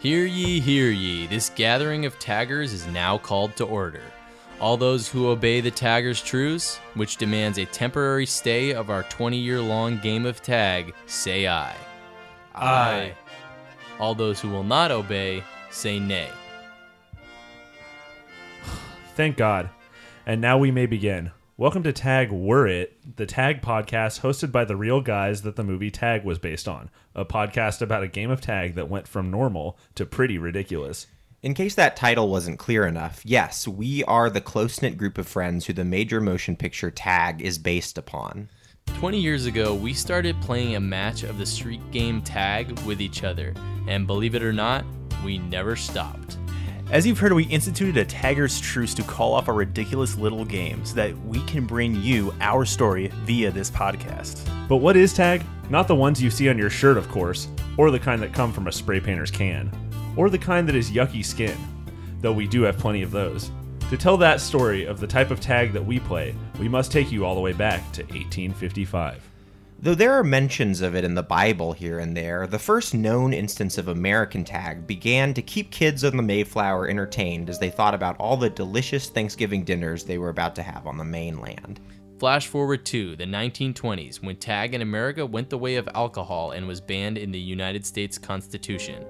Hear ye, hear ye, this gathering of taggers is now called to order. All those who obey the tagger's truce, which demands a temporary stay of our 20 year long game of tag, say aye. Aye. All those who will not obey, say nay. Thank God. And now we may begin. Welcome to Tag We're It, the Tag podcast hosted by the real guys that the movie Tag was based on. A podcast about a game of tag that went from normal to pretty ridiculous. In case that title wasn't clear enough, yes, we are the close knit group of friends who the major motion picture Tag is based upon. 20 years ago, we started playing a match of the street game tag with each other, and believe it or not, we never stopped. As you've heard, we instituted a tagger's truce to call off our ridiculous little game so that we can bring you our story via this podcast. But what is tag? Not the ones you see on your shirt, of course, or the kind that come from a spray painter's can, or the kind that is yucky skin, though we do have plenty of those. To tell that story of the type of tag that we play, we must take you all the way back to 1855. Though there are mentions of it in the Bible here and there, the first known instance of American tag began to keep kids on the Mayflower entertained as they thought about all the delicious Thanksgiving dinners they were about to have on the mainland. Flash forward to the 1920s when tag in America went the way of alcohol and was banned in the United States Constitution.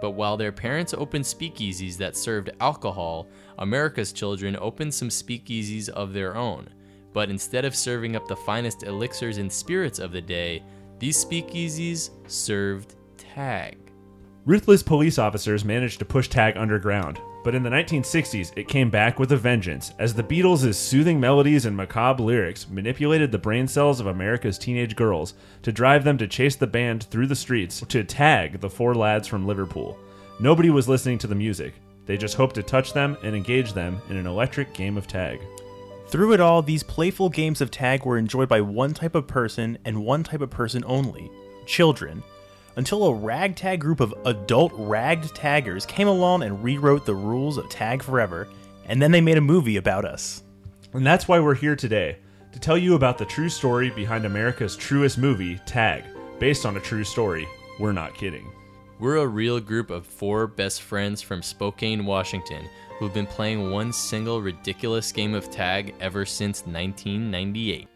But while their parents opened speakeasies that served alcohol, America's children opened some speakeasies of their own. But instead of serving up the finest elixirs and spirits of the day, these speakeasies served tag. Ruthless police officers managed to push tag underground, but in the 1960s it came back with a vengeance as the Beatles' soothing melodies and macabre lyrics manipulated the brain cells of America's teenage girls to drive them to chase the band through the streets to tag the four lads from Liverpool. Nobody was listening to the music. They just hoped to touch them and engage them in an electric game of tag. Through it all, these playful games of tag were enjoyed by one type of person and one type of person only children. Until a ragtag group of adult ragged taggers came along and rewrote the rules of tag forever, and then they made a movie about us. And that's why we're here today to tell you about the true story behind America's truest movie, Tag, based on a true story. We're not kidding. We're a real group of four best friends from Spokane, Washington, who've been playing one single ridiculous game of tag ever since 1998.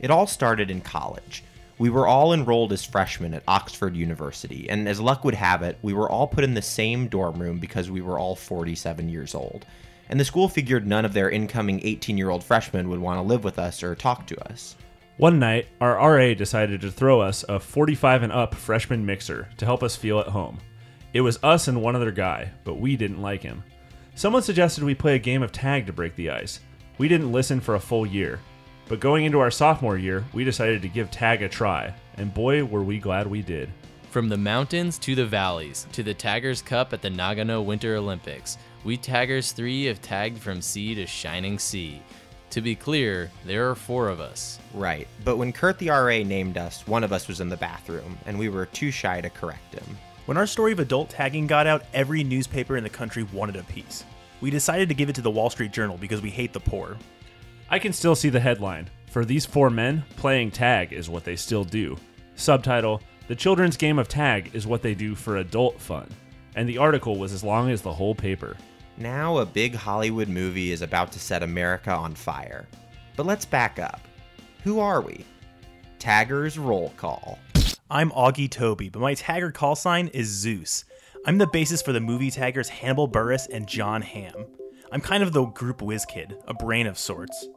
It all started in college. We were all enrolled as freshmen at Oxford University, and as luck would have it, we were all put in the same dorm room because we were all 47 years old. And the school figured none of their incoming 18 year old freshmen would want to live with us or talk to us. One night, our RA decided to throw us a 45 and up freshman mixer to help us feel at home. It was us and one other guy, but we didn't like him. Someone suggested we play a game of tag to break the ice. We didn't listen for a full year. But going into our sophomore year, we decided to give tag a try, and boy, were we glad we did. From the mountains to the valleys, to the Taggers Cup at the Nagano Winter Olympics, we Taggers 3 have tagged from sea to shining sea. To be clear, there are four of us. Right, but when Kurt the RA named us, one of us was in the bathroom, and we were too shy to correct him. When our story of adult tagging got out, every newspaper in the country wanted a piece. We decided to give it to the Wall Street Journal because we hate the poor. I can still see the headline. For these four men, playing tag is what they still do. Subtitle The children's game of tag is what they do for adult fun. And the article was as long as the whole paper. Now, a big Hollywood movie is about to set America on fire. But let's back up. Who are we? Taggers Roll Call. I'm Augie Toby, but my tagger call sign is Zeus. I'm the basis for the movie taggers Hannibal Buress and Jon Hamm. I'm kind of the group whiz kid, a brain of sorts.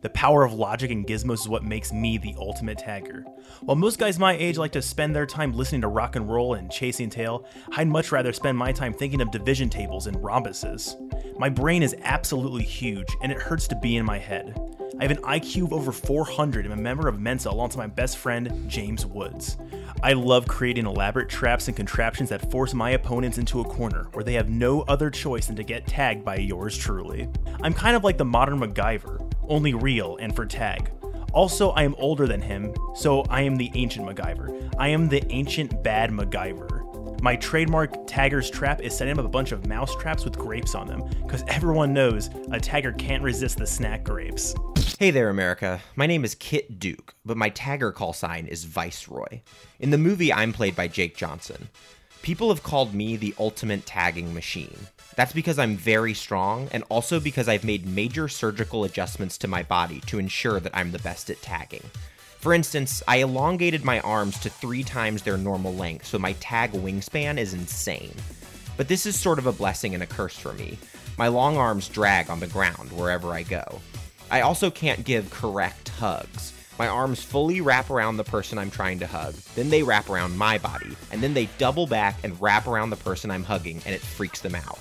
The power of logic and gizmos is what makes me the ultimate tagger. While most guys my age like to spend their time listening to rock and roll and chasing tail, I'd much rather spend my time thinking of division tables and rhombuses. My brain is absolutely huge, and it hurts to be in my head. I have an IQ of over 400 and I'm a member of Mensa along with my best friend, James Woods. I love creating elaborate traps and contraptions that force my opponents into a corner where they have no other choice than to get tagged by yours truly. I'm kind of like the modern MacGyver, only real and for tag. Also, I am older than him, so I am the ancient MacGyver. I am the ancient bad MacGyver. My trademark Tagger's Trap is setting up a bunch of mouse traps with grapes on them, because everyone knows a Tagger can't resist the snack grapes. Hey there, America. My name is Kit Duke, but my tagger call sign is Viceroy. In the movie, I'm played by Jake Johnson. People have called me the ultimate tagging machine. That's because I'm very strong and also because I've made major surgical adjustments to my body to ensure that I'm the best at tagging. For instance, I elongated my arms to three times their normal length, so my tag wingspan is insane. But this is sort of a blessing and a curse for me. My long arms drag on the ground wherever I go. I also can't give correct hugs. My arms fully wrap around the person I'm trying to hug, then they wrap around my body, and then they double back and wrap around the person I'm hugging, and it freaks them out.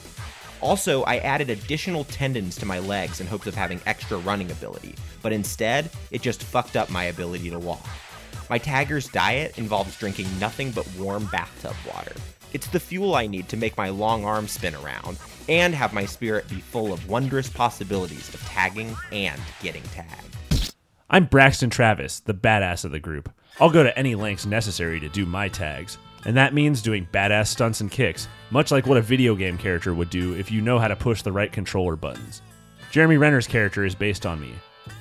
Also, I added additional tendons to my legs in hopes of having extra running ability, but instead, it just fucked up my ability to walk. My tagger's diet involves drinking nothing but warm bathtub water. It's the fuel I need to make my long arms spin around and have my spirit be full of wondrous possibilities of tagging and getting tagged. I'm Braxton Travis, the badass of the group. I'll go to any lengths necessary to do my tags, and that means doing badass stunts and kicks, much like what a video game character would do if you know how to push the right controller buttons. Jeremy Renner's character is based on me.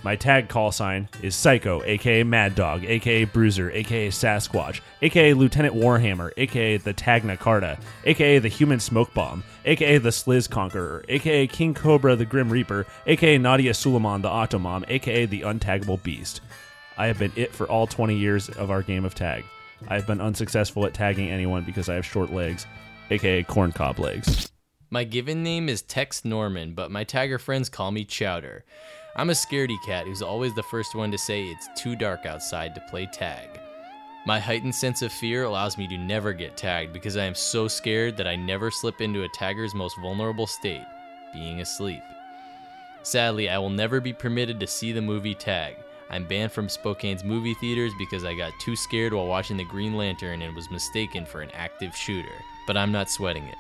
My tag call sign is Psycho, aka Mad Dog, aka Bruiser, aka Sasquatch, aka Lieutenant Warhammer, aka the Tagna Carta, aka the Human Smoke Bomb, aka the Sliz Conqueror, aka King Cobra the Grim Reaper, aka Nadia Suleiman the Octomom, aka the Untaggable Beast. I have been it for all 20 years of our game of tag. I have been unsuccessful at tagging anyone because I have short legs, aka corncob legs. My given name is Tex Norman, but my tagger friends call me Chowder. I'm a scaredy cat who's always the first one to say it's too dark outside to play tag. My heightened sense of fear allows me to never get tagged because I am so scared that I never slip into a tagger's most vulnerable state, being asleep. Sadly, I will never be permitted to see the movie Tag. I'm banned from Spokane's movie theaters because I got too scared while watching The Green Lantern and was mistaken for an active shooter. But I'm not sweating it.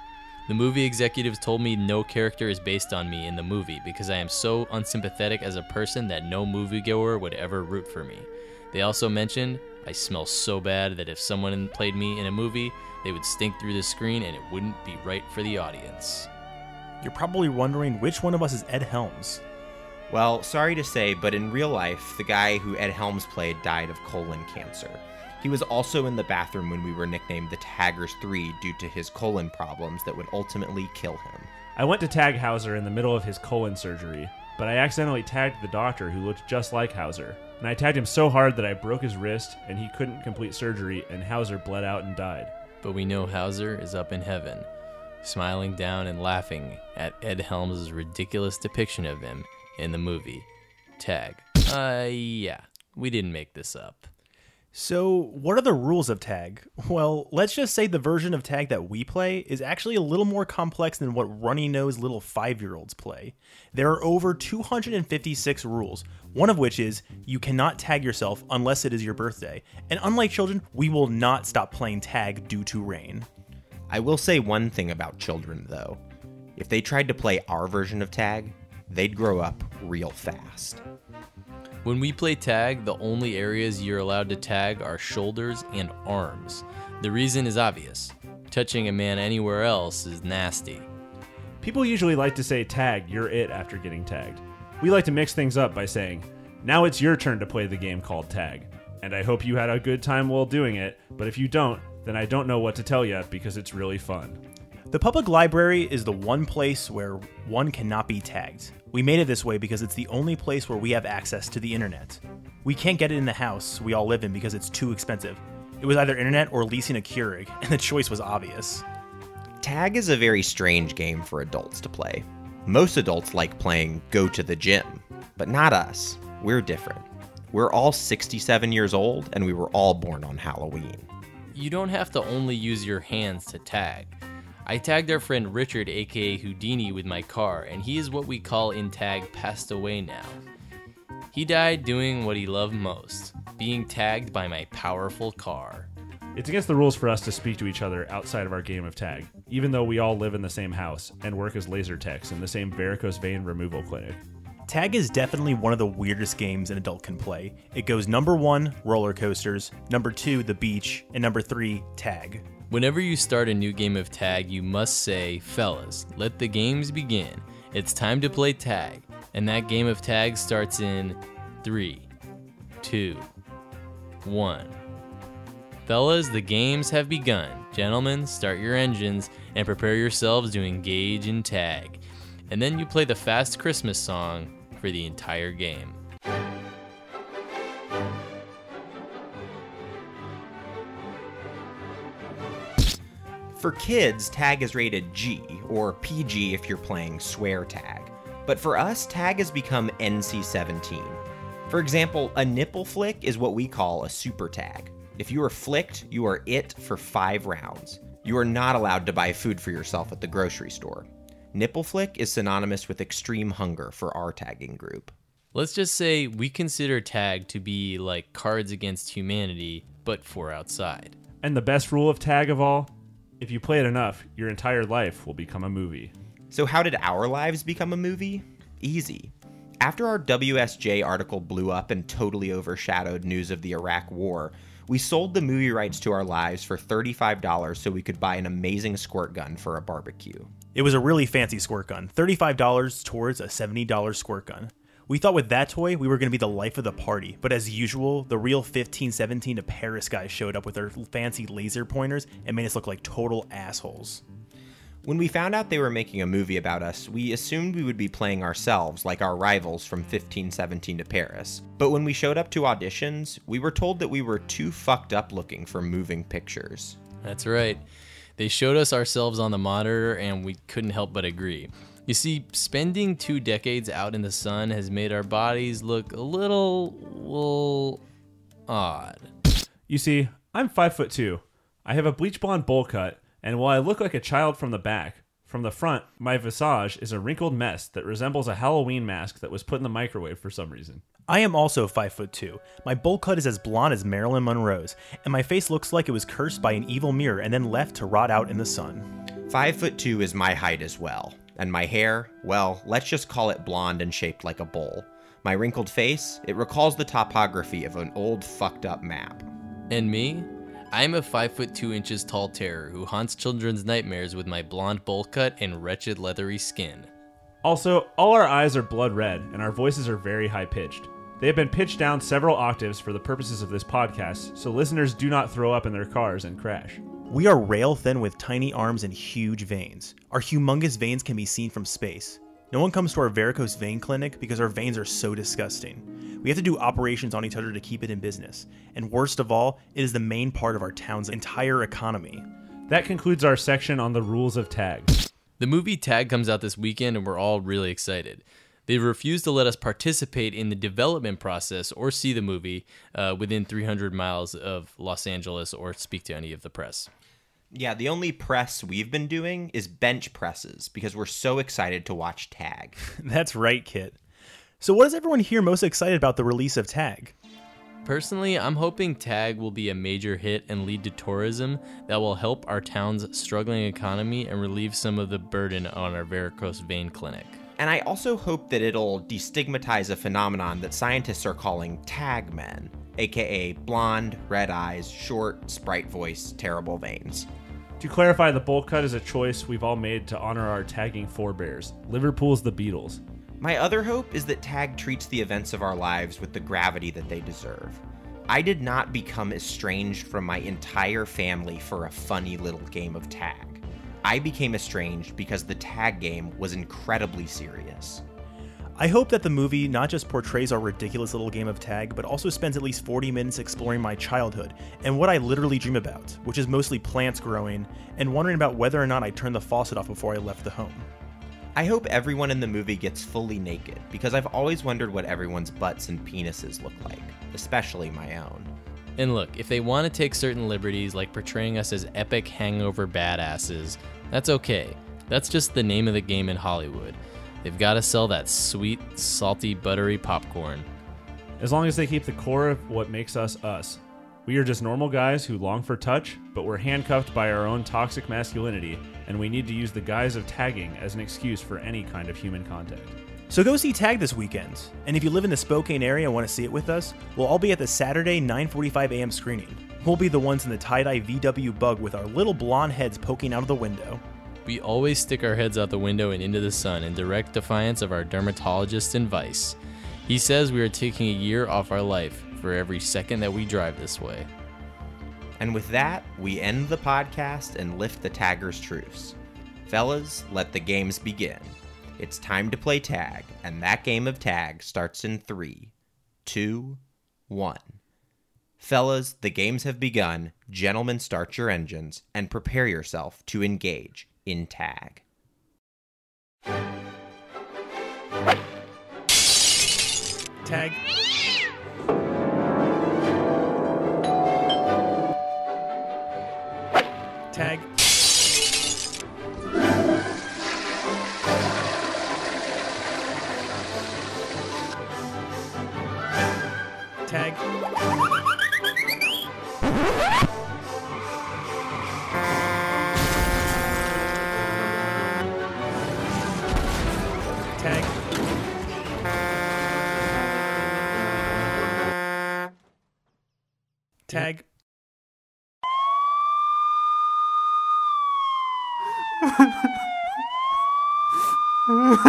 The movie executives told me no character is based on me in the movie because I am so unsympathetic as a person that no moviegoer would ever root for me. They also mentioned I smell so bad that if someone played me in a movie, they would stink through the screen and it wouldn't be right for the audience. You're probably wondering which one of us is Ed Helms. Well, sorry to say, but in real life, the guy who Ed Helms played died of colon cancer. He was also in the bathroom when we were nicknamed the Taggers 3 due to his colon problems that would ultimately kill him. I went to tag Hauser in the middle of his colon surgery, but I accidentally tagged the doctor who looked just like Hauser. And I tagged him so hard that I broke his wrist and he couldn't complete surgery, and Hauser bled out and died. But we know Hauser is up in heaven, smiling down and laughing at Ed Helms' ridiculous depiction of him in the movie Tag. Uh, yeah, we didn't make this up. So, what are the rules of tag? Well, let's just say the version of tag that we play is actually a little more complex than what runny nosed little five year olds play. There are over 256 rules, one of which is you cannot tag yourself unless it is your birthday. And unlike children, we will not stop playing tag due to rain. I will say one thing about children, though. If they tried to play our version of tag, they'd grow up real fast. When we play tag, the only areas you're allowed to tag are shoulders and arms. The reason is obvious touching a man anywhere else is nasty. People usually like to say tag, you're it after getting tagged. We like to mix things up by saying, now it's your turn to play the game called tag. And I hope you had a good time while doing it, but if you don't, then I don't know what to tell you because it's really fun. The public library is the one place where one cannot be tagged. We made it this way because it's the only place where we have access to the internet. We can't get it in the house we all live in because it's too expensive. It was either internet or leasing a Keurig, and the choice was obvious. Tag is a very strange game for adults to play. Most adults like playing Go to the Gym, but not us. We're different. We're all 67 years old, and we were all born on Halloween. You don't have to only use your hands to tag. I tagged our friend Richard, aka Houdini, with my car, and he is what we call in tag passed away now. He died doing what he loved most being tagged by my powerful car. It's against the rules for us to speak to each other outside of our game of tag, even though we all live in the same house and work as laser techs in the same varicose vein removal clinic. Tag is definitely one of the weirdest games an adult can play. It goes number one, roller coasters, number two, the beach, and number three, tag. Whenever you start a new game of tag, you must say, Fellas, let the games begin. It's time to play tag. And that game of tag starts in three, two, one. Fellas, the games have begun. Gentlemen, start your engines and prepare yourselves to engage in tag. And then you play the fast Christmas song for the entire game. For kids, tag is rated G, or PG if you're playing swear tag. But for us, tag has become NC 17. For example, a nipple flick is what we call a super tag. If you are flicked, you are it for five rounds. You are not allowed to buy food for yourself at the grocery store. Nipple flick is synonymous with extreme hunger for our tagging group. Let's just say we consider tag to be like Cards Against Humanity, but for outside. And the best rule of tag of all if you play it enough, your entire life will become a movie. So, how did our lives become a movie? Easy. After our WSJ article blew up and totally overshadowed news of the Iraq War, we sold the movie rights to our lives for $35 so we could buy an amazing squirt gun for a barbecue. It was a really fancy squirt gun, $35 towards a $70 squirt gun. We thought with that toy we were going to be the life of the party, but as usual, the real 1517 to Paris guys showed up with their fancy laser pointers and made us look like total assholes. When we found out they were making a movie about us, we assumed we would be playing ourselves like our rivals from 1517 to Paris. But when we showed up to auditions, we were told that we were too fucked up looking for moving pictures. That's right. They showed us ourselves on the monitor, and we couldn't help but agree. You see, spending two decades out in the sun has made our bodies look a little, well, odd. You see, I'm five foot two. I have a bleach blonde bowl cut, and while I look like a child from the back, from the front, my visage is a wrinkled mess that resembles a Halloween mask that was put in the microwave for some reason. I am also 5 foot 2. My bowl cut is as blonde as Marilyn Monroe's, and my face looks like it was cursed by an evil mirror and then left to rot out in the sun. Five foot two is my height as well. And my hair, well, let's just call it blonde and shaped like a bowl. My wrinkled face, it recalls the topography of an old fucked up map. And me? I'm a 5 foot 2 inches tall terror who haunts children's nightmares with my blonde bowl cut and wretched leathery skin. Also, all our eyes are blood red, and our voices are very high pitched. They have been pitched down several octaves for the purposes of this podcast, so listeners do not throw up in their cars and crash. We are rail thin with tiny arms and huge veins. Our humongous veins can be seen from space. No one comes to our varicose vein clinic because our veins are so disgusting. We have to do operations on each other to keep it in business. And worst of all, it is the main part of our town's entire economy. That concludes our section on the rules of tag. The movie Tag comes out this weekend, and we're all really excited. They refuse to let us participate in the development process or see the movie uh, within 300 miles of Los Angeles or speak to any of the press. Yeah, the only press we've been doing is bench presses because we're so excited to watch Tag. That's right, Kit. So, what is everyone here most excited about the release of Tag? Personally, I'm hoping Tag will be a major hit and lead to tourism that will help our town's struggling economy and relieve some of the burden on our varicose vein clinic. And I also hope that it'll destigmatize a phenomenon that scientists are calling tag men, aka blonde, red eyes, short, sprite voice, terrible veins. To clarify, the bowl cut is a choice we've all made to honor our tagging forebears. Liverpool's the Beatles. My other hope is that Tag treats the events of our lives with the gravity that they deserve. I did not become estranged from my entire family for a funny little game of tag. I became estranged because the tag game was incredibly serious. I hope that the movie not just portrays our ridiculous little game of tag, but also spends at least 40 minutes exploring my childhood and what I literally dream about, which is mostly plants growing and wondering about whether or not I turned the faucet off before I left the home. I hope everyone in the movie gets fully naked because I've always wondered what everyone's butts and penises look like, especially my own. And look, if they want to take certain liberties, like portraying us as epic hangover badasses, that's okay. That's just the name of the game in Hollywood. They've got to sell that sweet, salty, buttery popcorn. As long as they keep the core of what makes us us. We are just normal guys who long for touch, but we're handcuffed by our own toxic masculinity, and we need to use the guise of tagging as an excuse for any kind of human contact. So go see Tag this weekend. And if you live in the Spokane area and want to see it with us, we'll all be at the Saturday 9:45 a.m. screening. We'll be the ones in the tie-dye VW bug with our little blonde heads poking out of the window. We always stick our heads out the window and into the sun in direct defiance of our dermatologist advice. He says we are taking a year off our life for every second that we drive this way. And with that, we end the podcast and lift the tagger's truce. Fellas, let the games begin. It's time to play tag, and that game of tag starts in three, two, one. Fellas, the games have begun. Gentlemen, start your engines and prepare yourself to engage in tag. Tag. Tag. Tag.